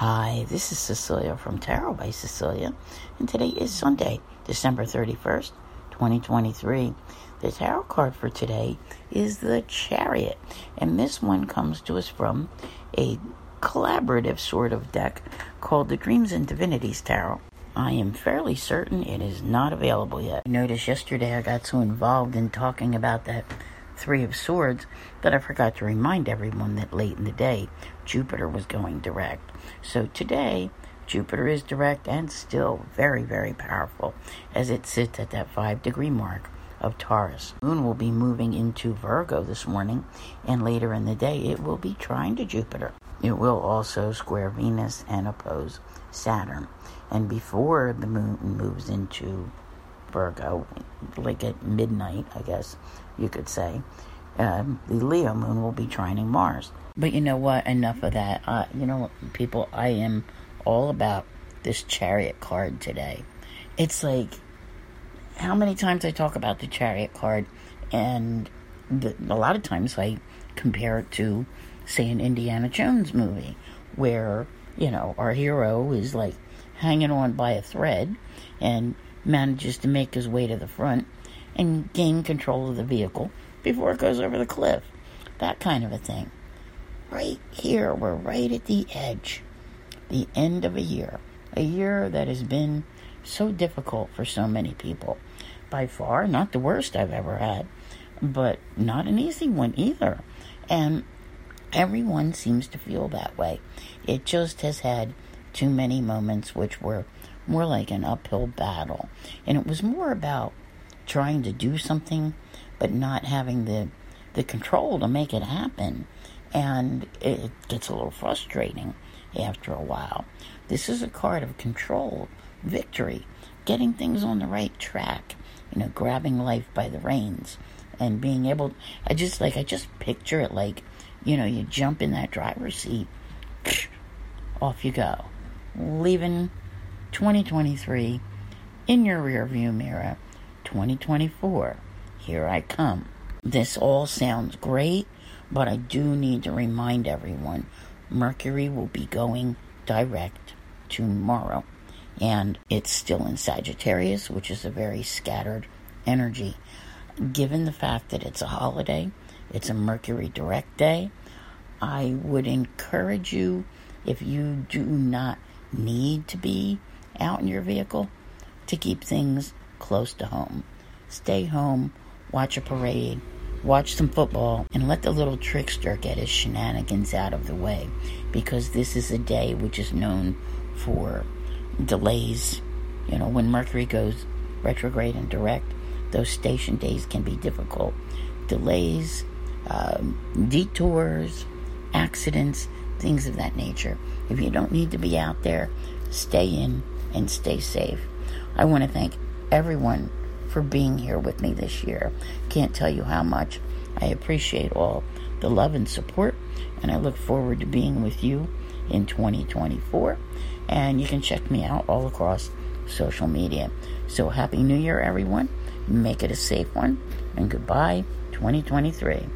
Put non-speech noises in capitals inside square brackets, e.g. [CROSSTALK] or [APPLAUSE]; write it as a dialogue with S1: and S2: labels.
S1: Hi, this is Cecilia from Tarot by Cecilia, and today is Sunday, December 31st, 2023. The tarot card for today is the Chariot, and this one comes to us from a collaborative sort of deck called the Dreams and Divinities Tarot. I am fairly certain it is not available yet. I noticed yesterday I got so involved in talking about that Three of Swords that I forgot to remind everyone that late in the day Jupiter was going direct. So today, Jupiter is direct and still very, very powerful as it sits at that five degree mark of Taurus. Moon will be moving into Virgo this morning, and later in the day, it will be trine to Jupiter. It will also square Venus and oppose Saturn. And before the moon moves into Virgo, like at midnight, I guess you could say, um, the Leo moon will be trining Mars. But you know what? Enough of that. Uh, you know people? I am all about this chariot card today. It's like how many times I talk about the chariot card, and the, a lot of times I compare it to, say, an Indiana Jones movie, where you know our hero is like hanging on by a thread and manages to make his way to the front and gain control of the vehicle before it goes over the cliff. That kind of a thing. Right here, we're right at the edge, the end of a year. A year that has been so difficult for so many people. By far, not the worst I've ever had, but not an easy one either. And everyone seems to feel that way. It just has had too many moments which were more like an uphill battle. And it was more about trying to do something but not having the the control to make it happen. And it gets a little frustrating after a while. This is a card of control, victory, getting things on the right track, you know, grabbing life by the reins and being able I just like I just picture it like, you know, you jump in that driver's seat, [SNIFFS] off you go. Leaving 2023 in your rearview mirror. 2024, here I come. This all sounds great, but I do need to remind everyone Mercury will be going direct tomorrow. And it's still in Sagittarius, which is a very scattered energy. Given the fact that it's a holiday, it's a Mercury direct day, I would encourage you, if you do not need to be out in your vehicle, to keep things close to home. Stay home, watch a parade, watch some football, and let the little trickster get his shenanigans out of the way because this is a day which is known for delays. You know, when Mercury goes retrograde and direct, those station days can be difficult. Delays, um, detours, accidents, things of that nature. If you don't need to be out there, stay in and stay safe. I want to thank everyone for being here with me this year. Can't tell you how much I appreciate all the love and support, and I look forward to being with you in 2024. And you can check me out all across social media. So, Happy New Year, everyone. Make it a safe one, and goodbye, 2023.